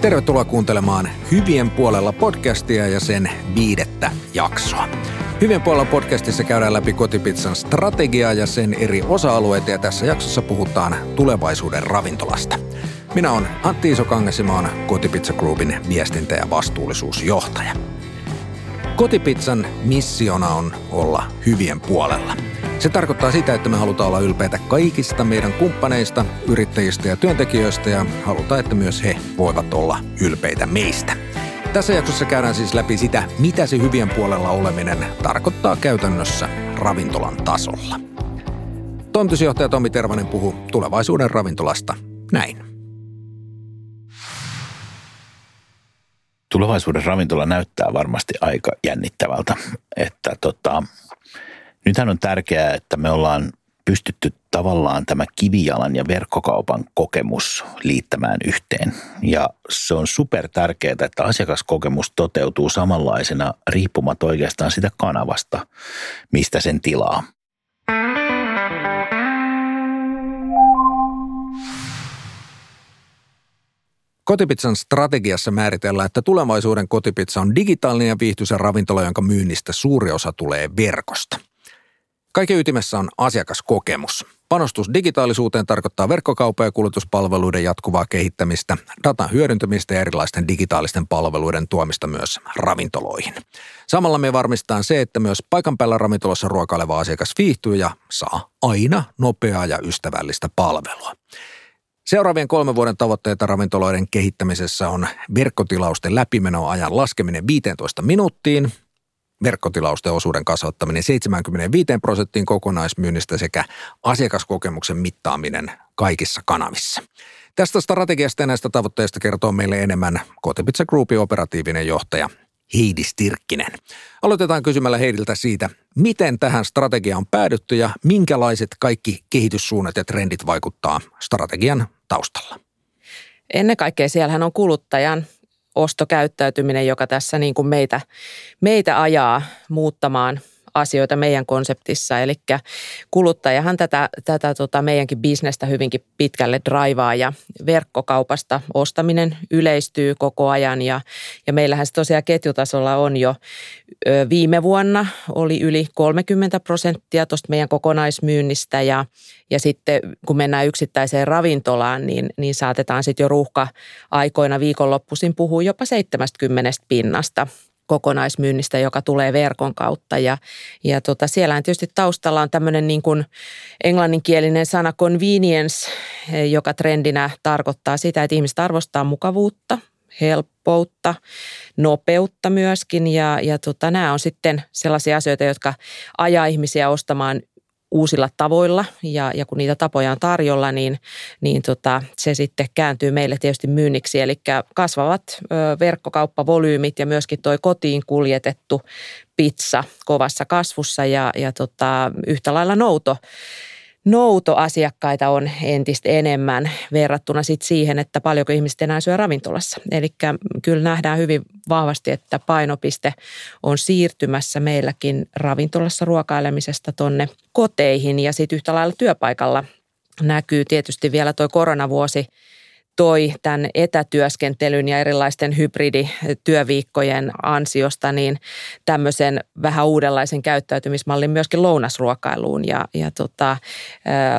Tervetuloa kuuntelemaan Hyvien puolella podcastia ja sen viidettä jaksoa. Hyvien puolella podcastissa käydään läpi kotipizzan strategiaa ja sen eri osa-alueita ja tässä jaksossa puhutaan tulevaisuuden ravintolasta. Minä olen Antti Isokangas ja oon Kotipizza Groupin viestintä- ja vastuullisuusjohtaja. Kotipizzan missiona on olla hyvien puolella. Se tarkoittaa sitä, että me halutaan olla ylpeitä kaikista meidän kumppaneista, yrittäjistä ja työntekijöistä ja halutaan, että myös he voivat olla ylpeitä meistä. Tässä jaksossa käydään siis läpi sitä, mitä se hyvien puolella oleminen tarkoittaa käytännössä ravintolan tasolla. Toimitusjohtaja Tomi Tervanen puhuu tulevaisuuden ravintolasta näin. Tulevaisuuden ravintola näyttää varmasti aika jännittävältä, että tota, nythän on tärkeää, että me ollaan pystytty tavallaan tämä kivijalan ja verkkokaupan kokemus liittämään yhteen. Ja se on super tärkeää, että asiakaskokemus toteutuu samanlaisena riippumatta oikeastaan sitä kanavasta, mistä sen tilaa. Kotipizzan strategiassa määritellään, että tulevaisuuden kotipizza on digitaalinen ja viihtyisen ravintola, jonka myynnistä suuri osa tulee verkosta. Kaiken ytimessä on asiakaskokemus. Panostus digitaalisuuteen tarkoittaa verkkokauppa- ja kulutuspalveluiden jatkuvaa kehittämistä, datan hyödyntämistä ja erilaisten digitaalisten palveluiden tuomista myös ravintoloihin. Samalla me varmistetaan se, että myös paikan päällä ravintolassa ruokaileva asiakas viihtyy ja saa aina nopeaa ja ystävällistä palvelua. Seuraavien kolmen vuoden tavoitteita ravintoloiden kehittämisessä on verkkotilausten läpimenoajan laskeminen 15 minuuttiin, verkkotilausten osuuden kasvattaminen 75 prosenttiin kokonaismyynnistä sekä asiakaskokemuksen mittaaminen kaikissa kanavissa. Tästä strategiasta ja näistä tavoitteista kertoo meille enemmän Kotipizza Groupin operatiivinen johtaja Heidi Stirkkinen. Aloitetaan kysymällä Heidiltä siitä, miten tähän strategiaan on päädytty ja minkälaiset kaikki kehityssuunnat ja trendit vaikuttaa strategian taustalla. Ennen kaikkea siellähän on kuluttajan ostokäyttäytyminen, joka tässä niin kuin meitä, meitä ajaa muuttamaan asioita meidän konseptissa. Eli kuluttajahan tätä, tätä tota meidänkin bisnestä hyvinkin pitkälle draivaa ja verkkokaupasta ostaminen yleistyy koko ajan. Ja, ja meillähän se tosiaan ketjutasolla on jo viime vuonna oli yli 30 prosenttia tuosta meidän kokonaismyynnistä ja, ja sitten kun mennään yksittäiseen ravintolaan, niin, niin saatetaan sitten jo ruuhka-aikoina viikonloppuisin puhua jopa 70 pinnasta kokonaismyynnistä, joka tulee verkon kautta. Ja, ja tota, siellä tietysti taustalla on tämmöinen niin kuin englanninkielinen sana convenience, joka trendinä tarkoittaa sitä, että ihmiset arvostaa mukavuutta, helppoutta, nopeutta myöskin ja, ja tota, nämä on sitten sellaisia asioita, jotka ajaa ihmisiä ostamaan uusilla tavoilla ja, ja kun niitä tapoja on tarjolla, niin, niin tota, se sitten kääntyy meille tietysti myynniksi. Eli kasvavat ö, verkkokauppavolyymit ja myöskin tuo kotiin kuljetettu pizza kovassa kasvussa ja, ja tota, yhtä lailla nouto noutoasiakkaita on entistä enemmän verrattuna sit siihen, että paljonko ihmiset enää syö ravintolassa. Eli kyllä nähdään hyvin vahvasti, että painopiste on siirtymässä meilläkin ravintolassa ruokailemisesta tonne koteihin ja sitten yhtä lailla työpaikalla näkyy tietysti vielä tuo koronavuosi – toi tämän etätyöskentelyn ja erilaisten hybridityöviikkojen ansiosta niin tämmöisen vähän uudenlaisen käyttäytymismallin myöskin lounasruokailuun. Ja, ja tota,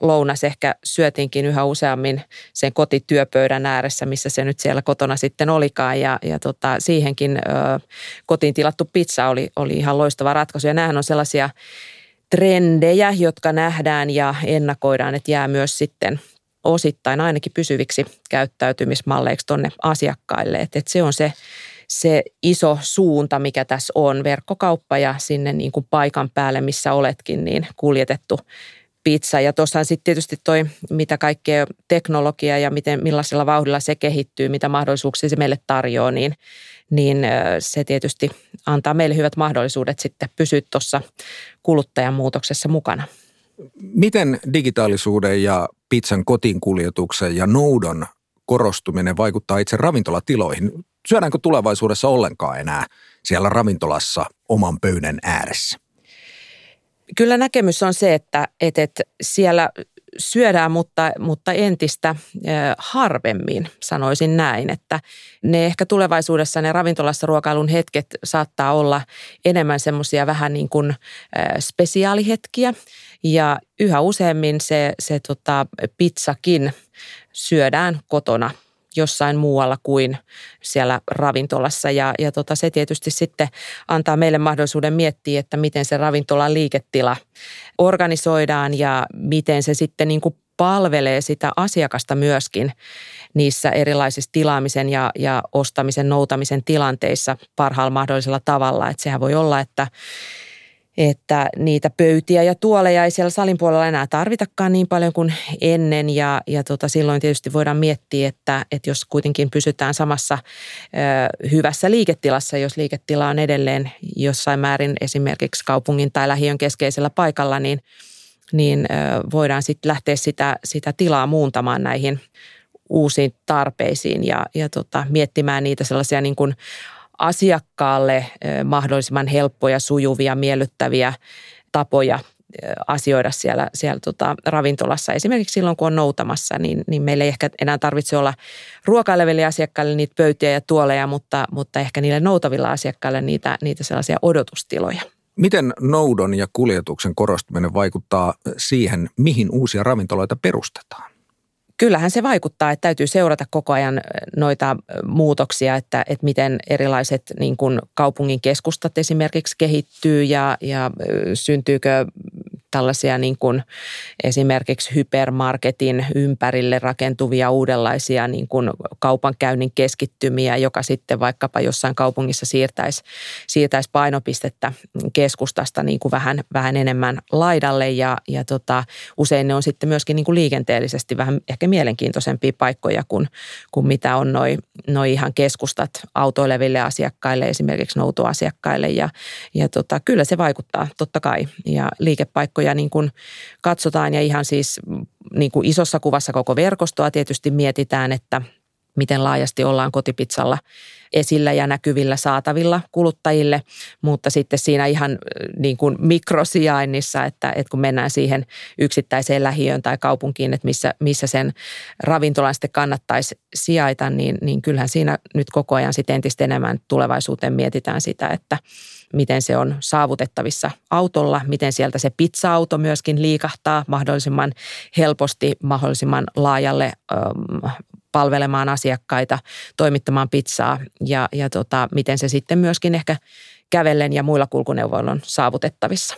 lounas ehkä syötiinkin yhä useammin sen kotityöpöydän ääressä, missä se nyt siellä kotona sitten olikaan. Ja, ja tota, siihenkin ö, kotiin tilattu pizza oli, oli ihan loistava ratkaisu. Ja nämähän on sellaisia trendejä, jotka nähdään ja ennakoidaan, että jää myös sitten – osittain ainakin pysyviksi käyttäytymismalleiksi tuonne asiakkaille. Että et se on se, se iso suunta, mikä tässä on, verkkokauppa ja sinne niin kuin paikan päälle, missä oletkin, niin kuljetettu pizza. Ja tuossahan sitten tietysti toi, mitä kaikkea teknologia ja miten, millaisella vauhdilla se kehittyy, mitä mahdollisuuksia se meille tarjoaa, niin, niin se tietysti antaa meille hyvät mahdollisuudet sitten pysyä tuossa kuluttajan muutoksessa mukana. Miten digitaalisuuden ja pizzan kotiinkuljetuksen ja noudon korostuminen vaikuttaa itse ravintolatiloihin? Syödäänkö tulevaisuudessa ollenkaan enää siellä ravintolassa oman pöydän ääressä? Kyllä näkemys on se, että, että, että siellä syödään, mutta, mutta entistä harvemmin sanoisin näin, että ne ehkä tulevaisuudessa ne ravintolassa ruokailun hetket saattaa olla enemmän semmoisia vähän niin kuin spesiaalihetkiä. Ja yhä useammin se, se tota, pizzakin syödään kotona jossain muualla kuin siellä ravintolassa. Ja, ja tota, se tietysti sitten antaa meille mahdollisuuden miettiä, että miten se ravintolan liiketila organisoidaan ja miten se sitten niin kuin palvelee sitä asiakasta myöskin niissä erilaisissa tilaamisen ja, ja ostamisen, noutamisen tilanteissa parhaalla mahdollisella tavalla. Että sehän voi olla, että että niitä pöytiä ja tuoleja ei siellä salin puolella enää tarvitakaan niin paljon kuin ennen. Ja, ja tota, silloin tietysti voidaan miettiä, että, että jos kuitenkin pysytään samassa ö, hyvässä liiketilassa, jos liiketila on edelleen jossain määrin esimerkiksi kaupungin tai lähiön keskeisellä paikalla, niin, niin ö, voidaan sitten lähteä sitä, sitä tilaa muuntamaan näihin uusiin tarpeisiin ja, ja tota, miettimään niitä sellaisia niin kuin asiakkaalle mahdollisimman helppoja, sujuvia, miellyttäviä tapoja asioida siellä, siellä tota ravintolassa. Esimerkiksi silloin, kun on noutamassa, niin, niin meillä ei ehkä enää tarvitse olla ruokaileville asiakkaille niitä pöytiä ja tuoleja, mutta, mutta ehkä niille noutavilla asiakkaille niitä, niitä sellaisia odotustiloja. Miten noudon ja kuljetuksen korostuminen vaikuttaa siihen, mihin uusia ravintoloita perustetaan? Kyllähän se vaikuttaa, että täytyy seurata koko ajan noita muutoksia, että, että miten erilaiset niin kuin kaupungin keskustat esimerkiksi kehittyy ja, ja syntyykö tällaisia niin kuin esimerkiksi hypermarketin ympärille rakentuvia uudenlaisia niin kuin kaupankäynnin keskittymiä, joka sitten vaikkapa jossain kaupungissa siirtäisi, siirtäisi painopistettä keskustasta niin kuin vähän, vähän enemmän laidalle. Ja, ja tota, usein ne on sitten myöskin niin kuin liikenteellisesti vähän ehkä mielenkiintoisempia paikkoja kuin, kuin mitä on noin noi ihan keskustat autoileville asiakkaille, esimerkiksi noutoasiakkaille. Ja, ja tota, kyllä se vaikuttaa totta kai. Ja liikepaikkoja verkkoja niin kuin katsotaan ja ihan siis niin kuin isossa kuvassa koko verkostoa tietysti mietitään, että miten laajasti ollaan kotipizzalla esillä ja näkyvillä saatavilla kuluttajille, mutta sitten siinä ihan niin kuin mikrosijainnissa, että, että kun mennään siihen yksittäiseen lähiöön tai kaupunkiin, että missä, missä sen ravintolan sitten kannattaisi sijaita, niin, niin kyllähän siinä nyt koko ajan sitten entistä enemmän tulevaisuuteen mietitään sitä, että miten se on saavutettavissa autolla, miten sieltä se pizza-auto myöskin liikahtaa mahdollisimman helposti, mahdollisimman laajalle palvelemaan asiakkaita, toimittamaan pizzaa ja, ja tota, miten se sitten myöskin ehkä kävellen ja muilla kulkuneuvoilla on saavutettavissa.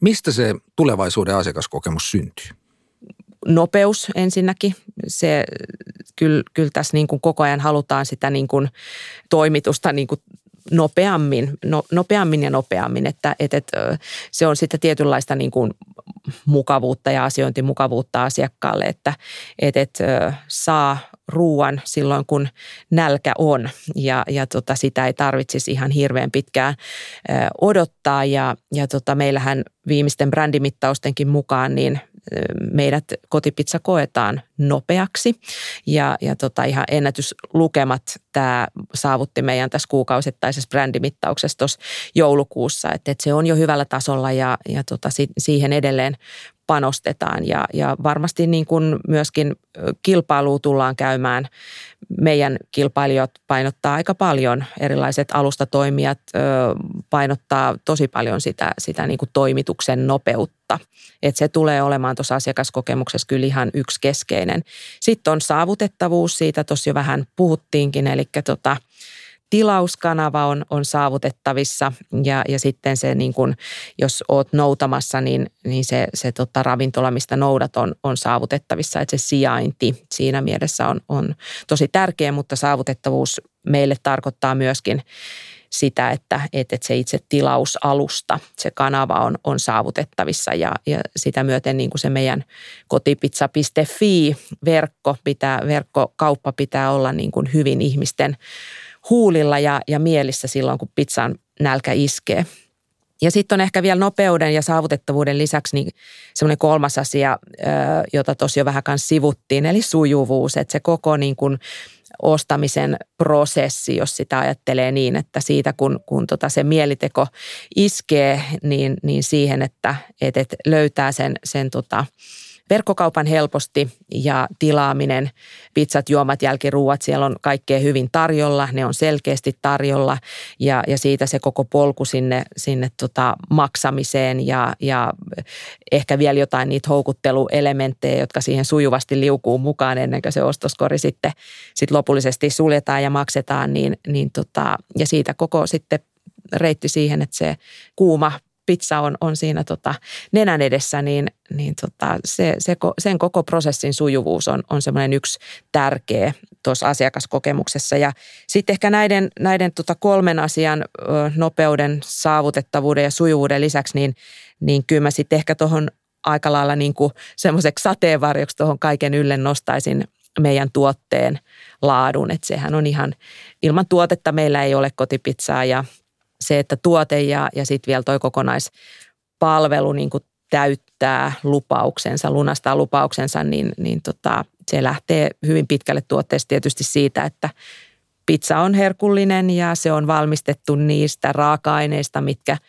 Mistä se tulevaisuuden asiakaskokemus syntyy? Nopeus ensinnäkin. Se, kyllä, kyllä tässä niin kuin koko ajan halutaan sitä niin kuin toimitusta niin kuin nopeammin, no, nopeammin ja nopeammin, että, että, että se on sitten tietynlaista niin kuin mukavuutta ja asiointimukavuutta asiakkaalle, että, että, että saa ruoan silloin, kun nälkä on. Ja, ja tota, sitä ei tarvitsisi ihan hirveän pitkään odottaa. Ja, ja tota, meillähän viimeisten brändimittaustenkin mukaan niin meidät kotipizza koetaan nopeaksi. Ja, ja tota ihan ennätyslukemat tämä saavutti meidän tässä kuukausittaisessa brändimittauksessa tuossa joulukuussa, että, että se on jo hyvällä tasolla ja, ja tota, siihen edelleen panostetaan ja, ja varmasti niin kuin myöskin kilpailua tullaan käymään. Meidän kilpailijat painottaa aika paljon, erilaiset alustatoimijat painottaa tosi paljon sitä, sitä niin kuin toimituksen nopeutta. Et se tulee olemaan tuossa asiakaskokemuksessa kyllä ihan yksi keskeinen. Sitten on saavutettavuus, siitä tuossa jo vähän puhuttiinkin, eli tota, tilauskanava on, on saavutettavissa ja, ja sitten se, niin kun, jos oot noutamassa, niin, niin se, se tota, ravintola, mistä noudat, on, on saavutettavissa. Että se sijainti siinä mielessä on, on tosi tärkeä, mutta saavutettavuus meille tarkoittaa myöskin sitä, että, että se itse tilausalusta, se kanava on, on saavutettavissa ja, ja sitä myöten niin kuin se meidän kotipizza.fi-verkko pitää, verkkokauppa pitää olla niin kuin hyvin ihmisten huulilla ja, ja mielissä silloin, kun pizzan nälkä iskee. Ja sitten on ehkä vielä nopeuden ja saavutettavuuden lisäksi niin semmoinen kolmas asia, jota tosiaan vähän kanssa sivuttiin, eli sujuvuus. Että se koko niin kuin ostamisen prosessi, jos sitä ajattelee niin, että siitä kun, kun tota se mieliteko iskee, niin, niin siihen, että et, et löytää sen, sen tota, verkkokaupan helposti ja tilaaminen, pizzat, juomat, jälkiruuat, siellä on kaikkea hyvin tarjolla, ne on selkeästi tarjolla ja, ja siitä se koko polku sinne, sinne tota maksamiseen ja, ja ehkä vielä jotain niitä houkutteluelementtejä, jotka siihen sujuvasti liukuu mukaan ennen kuin se ostoskori sitten sit lopullisesti suljetaan ja maksetaan, niin, niin tota, ja siitä koko sitten reitti siihen, että se kuuma pizza on, on siinä tota nenän edessä, niin, niin tota se, se, sen koko prosessin sujuvuus on, on semmoinen yksi tärkeä tuossa asiakaskokemuksessa. Ja sitten ehkä näiden, näiden tota kolmen asian nopeuden, saavutettavuuden ja sujuvuuden lisäksi, niin, niin kyllä mä sitten ehkä tuohon aika lailla niin kuin semmoiseksi sateenvarjoksi tuohon kaiken ylle nostaisin meidän tuotteen laadun. Että sehän on ihan, ilman tuotetta meillä ei ole kotipizzaa ja se, että tuote ja, ja sitten vielä toi kokonaispalvelu niin kuin täyttää lupauksensa, lunastaa lupauksensa, niin, niin tota, se lähtee hyvin pitkälle tuotteesta tietysti siitä, että pizza on herkullinen ja se on valmistettu niistä raaka-aineista, mitkä –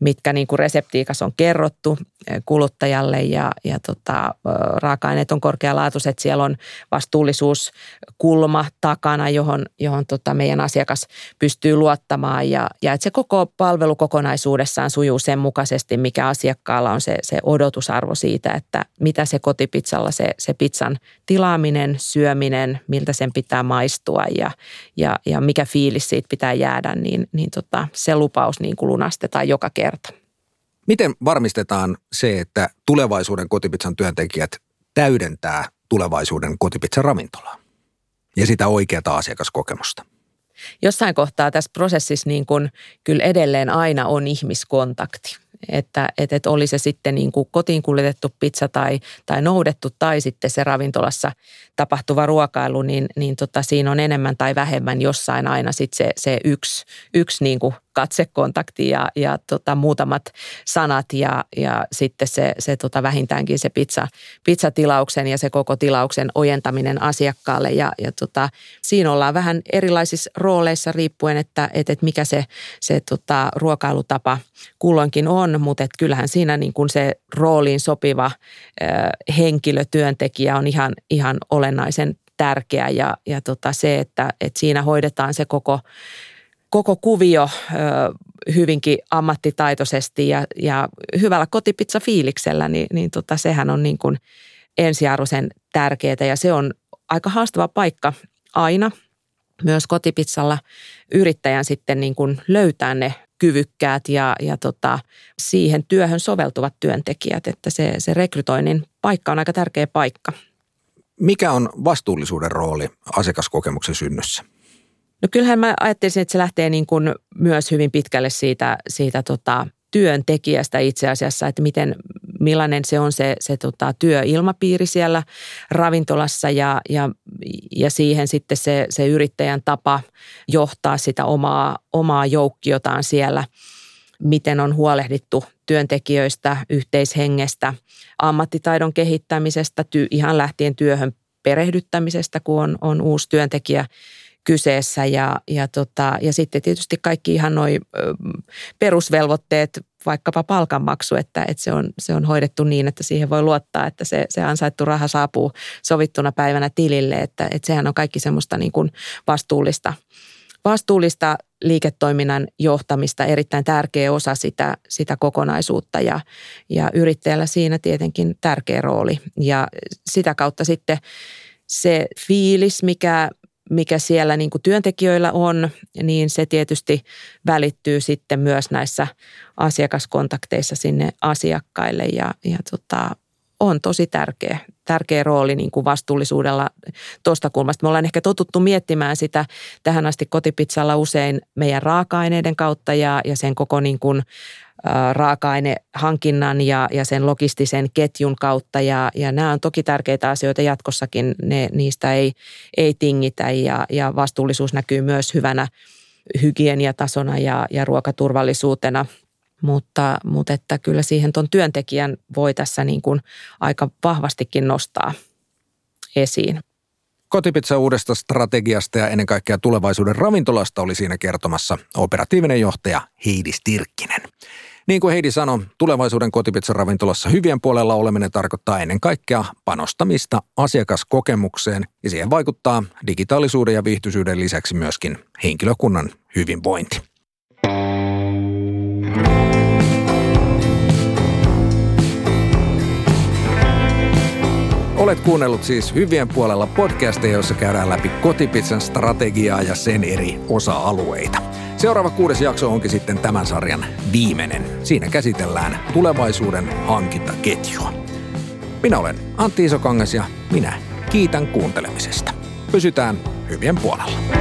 mitkä niin kuin reseptiikas on kerrottu eh, kuluttajalle ja, ja tota, raaka-aineet on korkealaatuiset. Siellä on vastuullisuuskulma takana, johon, johon tota meidän asiakas pystyy luottamaan ja, ja että se koko palvelu kokonaisuudessaan sujuu sen mukaisesti, mikä asiakkaalla on se, se odotusarvo siitä, että mitä se kotipizzalla se, se pizzan tilaaminen, syöminen, miltä sen pitää maistua ja, ja, ja mikä fiilis siitä pitää jäädä, niin, niin tota, se lupaus niin kuin lunastetaan joka kerta kerta. Miten varmistetaan se, että tulevaisuuden kotipizzan työntekijät täydentää tulevaisuuden kotipizzan ravintolaa ja sitä oikeata asiakaskokemusta? Jossain kohtaa tässä prosessissa niin kun kyllä edelleen aina on ihmiskontakti että, että, että oli se sitten niin kuin kotiin kuljetettu pizza tai, tai noudettu tai sitten se ravintolassa tapahtuva ruokailu, niin, niin tota, siinä on enemmän tai vähemmän jossain aina sitten se, se yksi, yksi niin kuin katsekontakti ja, ja tota, muutamat sanat ja, ja sitten se, se tota, vähintäänkin se pizza, pizzatilauksen ja se koko tilauksen ojentaminen asiakkaalle. Ja, ja tota, siinä ollaan vähän erilaisissa rooleissa riippuen, että, että, että mikä se, se tota, ruokailutapa kulloinkin on, mutta että kyllähän siinä niin kuin se rooliin sopiva äh, henkilö, työntekijä on ihan, ihan olennaisen tärkeä ja, ja tota se, että, että siinä hoidetaan se koko koko kuvio hyvinkin ammattitaitoisesti ja, ja hyvällä kotipizza-fiiliksellä, niin, niin tota, sehän on niin kuin ensiarvoisen tärkeää ja se on aika haastava paikka aina myös kotipizzalla yrittäjän sitten niin kuin löytää ne kyvykkäät ja, ja tota, siihen työhön soveltuvat työntekijät, että se, se rekrytoinnin paikka on aika tärkeä paikka. Mikä on vastuullisuuden rooli asiakaskokemuksen synnyssä? No kyllähän mä ajattelisin, että se lähtee niin kuin myös hyvin pitkälle siitä, siitä tota, työntekijästä itse asiassa, että miten, millainen se on se, se tota, työilmapiiri siellä ravintolassa ja, ja, ja siihen sitten se, se yrittäjän tapa johtaa sitä omaa, omaa joukkiotaan siellä, miten on huolehdittu työntekijöistä, yhteishengestä, ammattitaidon kehittämisestä, ty, ihan lähtien työhön perehdyttämisestä, kun on, on uusi työntekijä – kyseessä. Ja, ja, tota, ja sitten tietysti kaikki ihan noin perusvelvoitteet, vaikkapa palkanmaksu, että, että se, on, se on hoidettu niin, että siihen voi luottaa, että se, se ansaittu raha saapuu sovittuna päivänä tilille, että, että sehän on kaikki semmoista niin kuin vastuullista, vastuullista liiketoiminnan johtamista, erittäin tärkeä osa sitä, sitä kokonaisuutta. Ja, ja yrittäjällä siinä tietenkin tärkeä rooli. Ja sitä kautta sitten se fiilis, mikä, mikä siellä niin kuin työntekijöillä on, niin se tietysti välittyy sitten myös näissä asiakaskontakteissa sinne asiakkaille ja, ja tota, on tosi tärkeä, tärkeä rooli niin kuin vastuullisuudella tuosta kulmasta. Me ollaan ehkä totuttu miettimään sitä tähän asti kotipizzalla usein meidän raaka-aineiden kautta ja, ja sen koko niin kuin raaka-ainehankinnan ja, ja sen logistisen ketjun kautta. Ja, ja nämä on toki tärkeitä asioita jatkossakin, ne, niistä ei, ei tingitä ja, ja vastuullisuus näkyy myös hyvänä hygieniatasona ja, ja ruokaturvallisuutena mutta, mutta että kyllä siihen tuon työntekijän voi tässä niin kuin aika vahvastikin nostaa esiin. Kotipizza uudesta strategiasta ja ennen kaikkea tulevaisuuden ravintolasta oli siinä kertomassa operatiivinen johtaja Heidi Stirkkinen. Niin kuin Heidi sanoi, tulevaisuuden kotipizza-ravintolassa hyvien puolella oleminen tarkoittaa ennen kaikkea panostamista asiakaskokemukseen ja siihen vaikuttaa digitaalisuuden ja viihtyisyyden lisäksi myöskin henkilökunnan hyvinvointi. Olet kuunnellut siis Hyvien puolella podcasteja, joissa käydään läpi kotipizzan strategiaa ja sen eri osa-alueita. Seuraava kuudes jakso onkin sitten tämän sarjan viimeinen. Siinä käsitellään tulevaisuuden hankintaketjua. Minä olen Antti Isokangas ja minä kiitän kuuntelemisesta. Pysytään hyvien puolella.